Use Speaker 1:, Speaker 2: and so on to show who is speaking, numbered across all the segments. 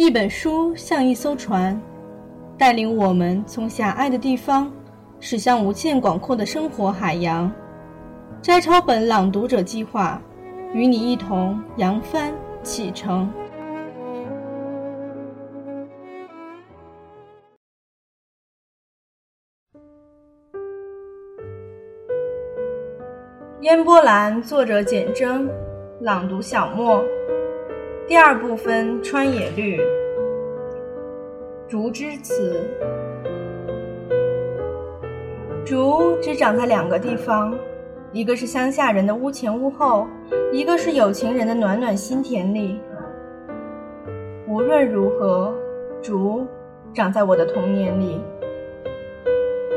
Speaker 1: 一本书像一艘船，带领我们从狭隘的地方驶向无限广阔的生活海洋。摘抄本朗读者计划，与你一同扬帆启程。烟波兰，作者简真，朗读小莫。第二部分川野绿。竹之词。竹只长在两个地方，一个是乡下人的屋前屋后，一个是有情人的暖暖心田里。无论如何，竹长在我的童年里，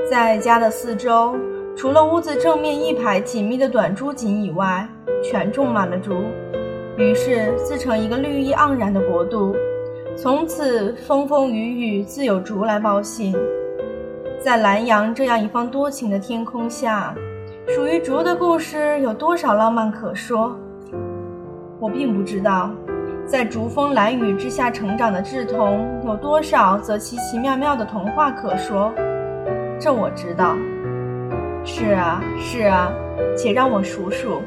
Speaker 1: 在家的四周。除了屋子正面一排紧密的短竹锦以外，全种满了竹，于是自成一个绿意盎然的国度。从此风风雨雨自有竹来报信。在南阳这样一方多情的天空下，属于竹的故事有多少浪漫可说？我并不知道，在竹风蓝雨之下成长的稚童有多少则奇奇妙妙的童话可说。这我知道。是啊，是啊，且让我数数。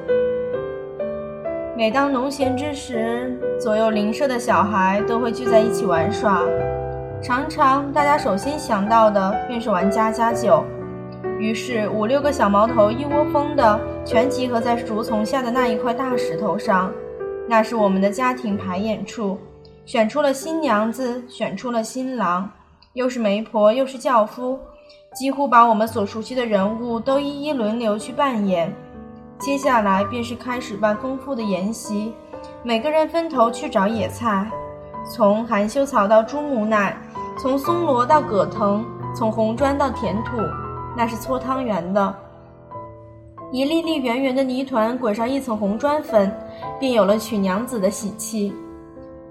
Speaker 1: 每当农闲之时，左右邻舍的小孩都会聚在一起玩耍。常常，大家首先想到的便是玩家家酒。于是，五六个小毛头一窝蜂的全集合在竹丛下的那一块大石头上，那是我们的家庭排演处，选出了新娘子，选出了新郎，又是媒婆，又是轿夫。几乎把我们所熟悉的人物都一一轮流去扮演，接下来便是开始办丰富的筵席，每个人分头去找野菜，从含羞草到猪母奶，从松萝到葛藤，从红砖到甜土，那是搓汤圆的。一粒粒圆圆的泥团滚上一层红砖粉，便有了娶娘子的喜气。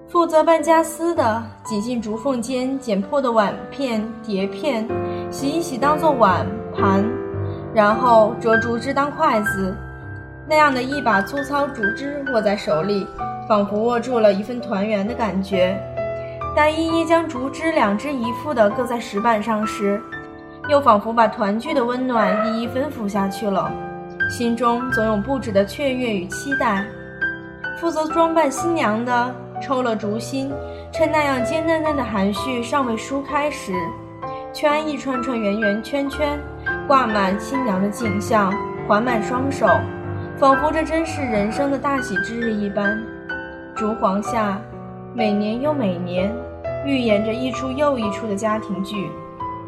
Speaker 1: 负责办家私的挤进竹缝间捡破的碗片碟片，洗一洗当做碗盘，然后折竹枝当筷子。那样的一把粗糙竹枝握在手里，仿佛握住了一份团圆的感觉。待一一将竹枝两只一副的搁在石板上时，又仿佛把团聚的温暖一一吩咐下去了。心中总有不止的雀跃与期待。负责装扮新娘的。抽了竹芯，趁那样尖嫩嫩的含蓄尚未舒开时，圈一串串圆圆圈圈，挂满新娘的颈项，环满双手，仿佛这真是人生的大喜之日一般。竹床下，每年又每年，预演着一出又一出的家庭剧，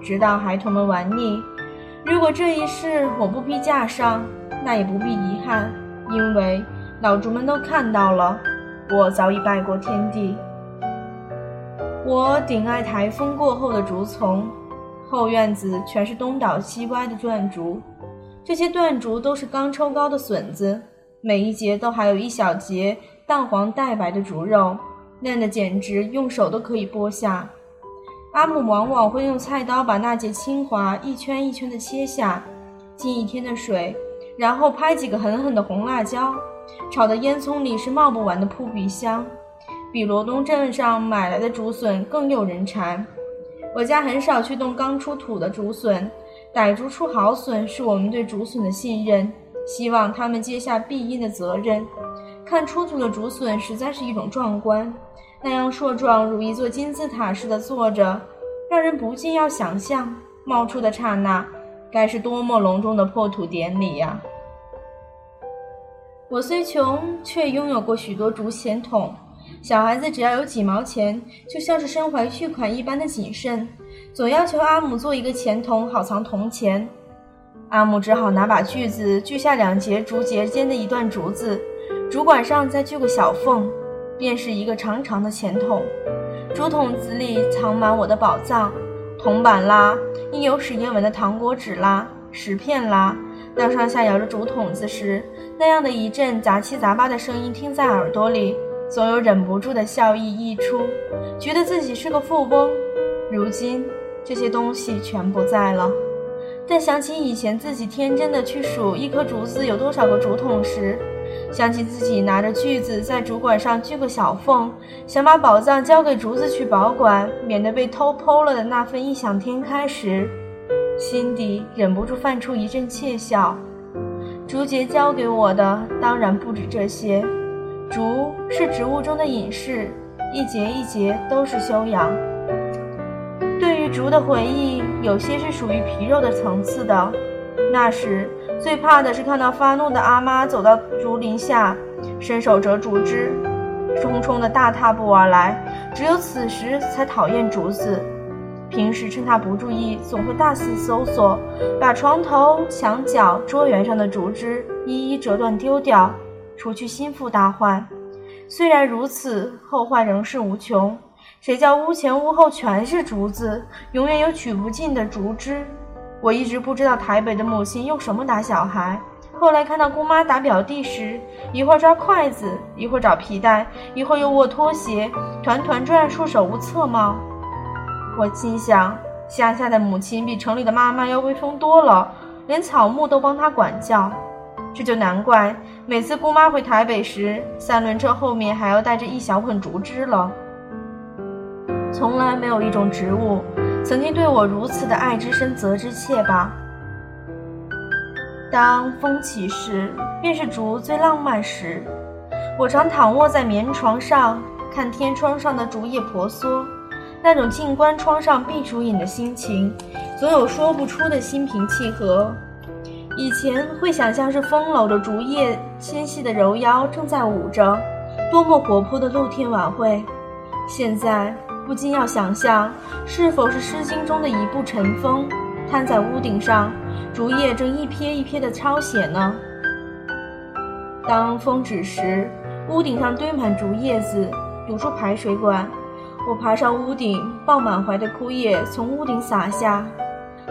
Speaker 1: 直到孩童们玩腻。如果这一世我不必嫁上，那也不必遗憾，因为老竹们都看到了。我早已拜过天地。我顶爱台风过后的竹丛，后院子全是东倒西歪的断竹，这些断竹都是刚抽高的笋子，每一节都还有一小节淡黄带白的竹肉，嫩的简直用手都可以剥下。阿母往往会用菜刀把那节青华一圈一圈的切下，浸一天的水，然后拍几个狠狠的红辣椒。炒的烟囱里是冒不完的扑鼻香，比罗东镇上买来的竹笋更诱人馋。我家很少去动刚出土的竹笋，逮竹出好笋是我们对竹笋的信任，希望他们接下庇荫的责任。看出土的竹笋实在是一种壮观，那样硕壮如一座金字塔似的坐着，让人不禁要想象冒出的刹那，该是多么隆重的破土典礼呀！我虽穷，却拥有过许多竹钱筒。小孩子只要有几毛钱，就像是身怀巨款一般的谨慎，总要求阿母做一个钱筒，好藏铜钱。阿母只好拿把锯子锯下两节竹节间的一段竹子，竹管上再锯个小缝，便是一个长长的钱筒。竹筒子里藏满我的宝藏：铜板啦，印有史艳文的糖果纸啦，石片啦。当上下摇着竹筒子时，那样的一阵杂七杂八的声音听在耳朵里，总有忍不住的笑意溢出，觉得自己是个富翁。如今这些东西全不在了，但想起以前自己天真的去数一颗竹子有多少个竹筒时，想起自己拿着锯子在竹管上锯个小缝，想把宝藏交给竹子去保管，免得被偷剖了的那份异想天开时，心底忍不住泛出一阵窃笑。竹节教给我的当然不止这些，竹是植物中的隐士，一节一节都是修养。对于竹的回忆，有些是属于皮肉的层次的。那时最怕的是看到发怒的阿妈走到竹林下，伸手折竹枝，冲冲的大踏步而来。只有此时才讨厌竹子。平时趁他不注意，总会大肆搜索，把床头、墙角、桌缘上的竹枝一一折断丢掉，除去心腹大患。虽然如此，后患仍是无穷。谁叫屋前屋后全是竹子，永远有取不尽的竹枝。我一直不知道台北的母亲用什么打小孩，后来看到姑妈打表弟时，一会儿抓筷子，一会儿找皮带，一会儿又握拖鞋，团团转，束手无策吗？我心想，乡下的母亲比城里的妈妈要威风多了，连草木都帮她管教，这就难怪每次姑妈回台北时，三轮车后面还要带着一小捆竹枝了。从来没有一种植物曾经对我如此的爱之深责之切吧。当风起时，便是竹最浪漫时。我常躺卧在棉床上，看天窗上的竹叶婆娑。那种静观窗上碧竹影的心情，总有说不出的心平气和。以前会想象是风搂着竹叶纤细的柔腰正在舞着，多么活泼的露天晚会。现在不禁要想象，是否是《诗经》中的一部晨风，摊在屋顶上，竹叶正一撇一撇的抄写呢？当风止时，屋顶上堆满竹叶子，堵出排水管。我爬上屋顶，抱满怀的枯叶从屋顶洒下，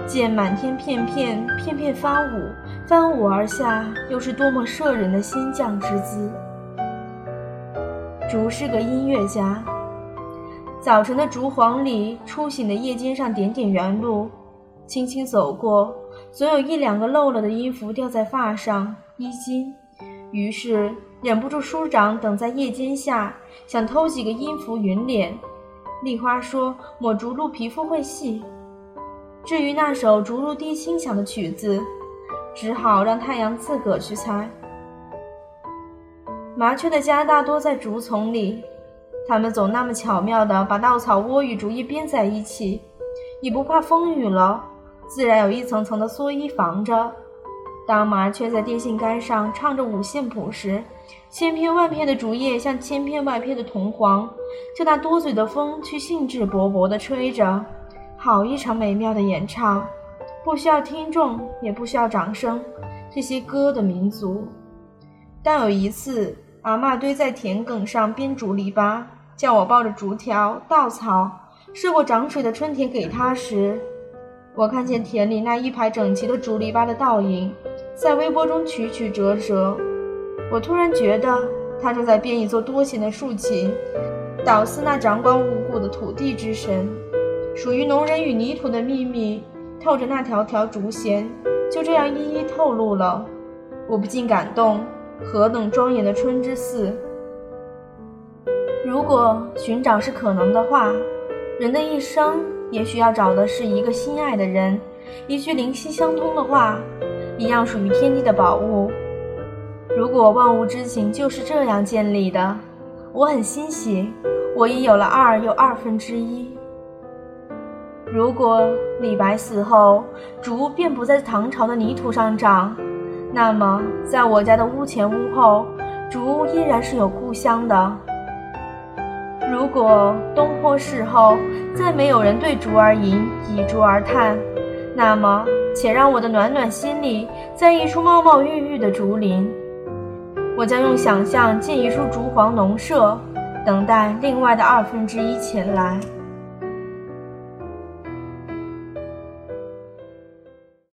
Speaker 1: 见满天片片片片翻舞，翻舞而下，又是多么摄人的仙降之姿。竹是个音乐家。早晨的竹黄里，初醒的夜间上点点圆露，轻轻走过，总有一两个漏了的音符掉在发上、衣襟，于是忍不住舒掌，等在叶尖下，想偷几个音符匀脸。丽花说：“抹竹露皮肤会细。”至于那首竹露滴清响的曲子，只好让太阳自个去猜。麻雀的家大多在竹丛里，他们总那么巧妙地把稻草窝与竹叶编在一起，也不怕风雨了，自然有一层层的蓑衣防着。当麻雀在电线杆上唱着五线谱时，千片万片的竹叶像千片万片的铜簧，就那多嘴的风去兴致勃勃地吹着，好一场美妙的演唱，不需要听众，也不需要掌声，这些歌的民族。但有一次，阿嬷堆在田埂上编竹篱笆，叫我抱着竹条、稻草，涉过涨水的春田给他时，我看见田里那一排整齐的竹篱笆的倒影，在微波中曲曲折折。我突然觉得，他正在编一座多情的竖琴，倒似那掌管五谷的土地之神。属于农人与泥土的秘密，透着那条条竹弦，就这样一一透露了。我不禁感动，何等庄严的春之寺！如果寻找是可能的话，人的一生也许要找的是一个心爱的人，一句灵犀相通的话，一样属于天地的宝物。如果万物之情就是这样建立的，我很欣喜，我已有了二又二分之一。如果李白死后，竹便不在唐朝的泥土上长，那么在我家的屋前屋后，竹依然是有故乡的。如果东坡逝后，再没有人对竹而吟，以竹而叹，那么且让我的暖暖心里在一处茂茂郁郁的竹林。我将用想象建一处竹黄农舍，等待另外的二分之一前来。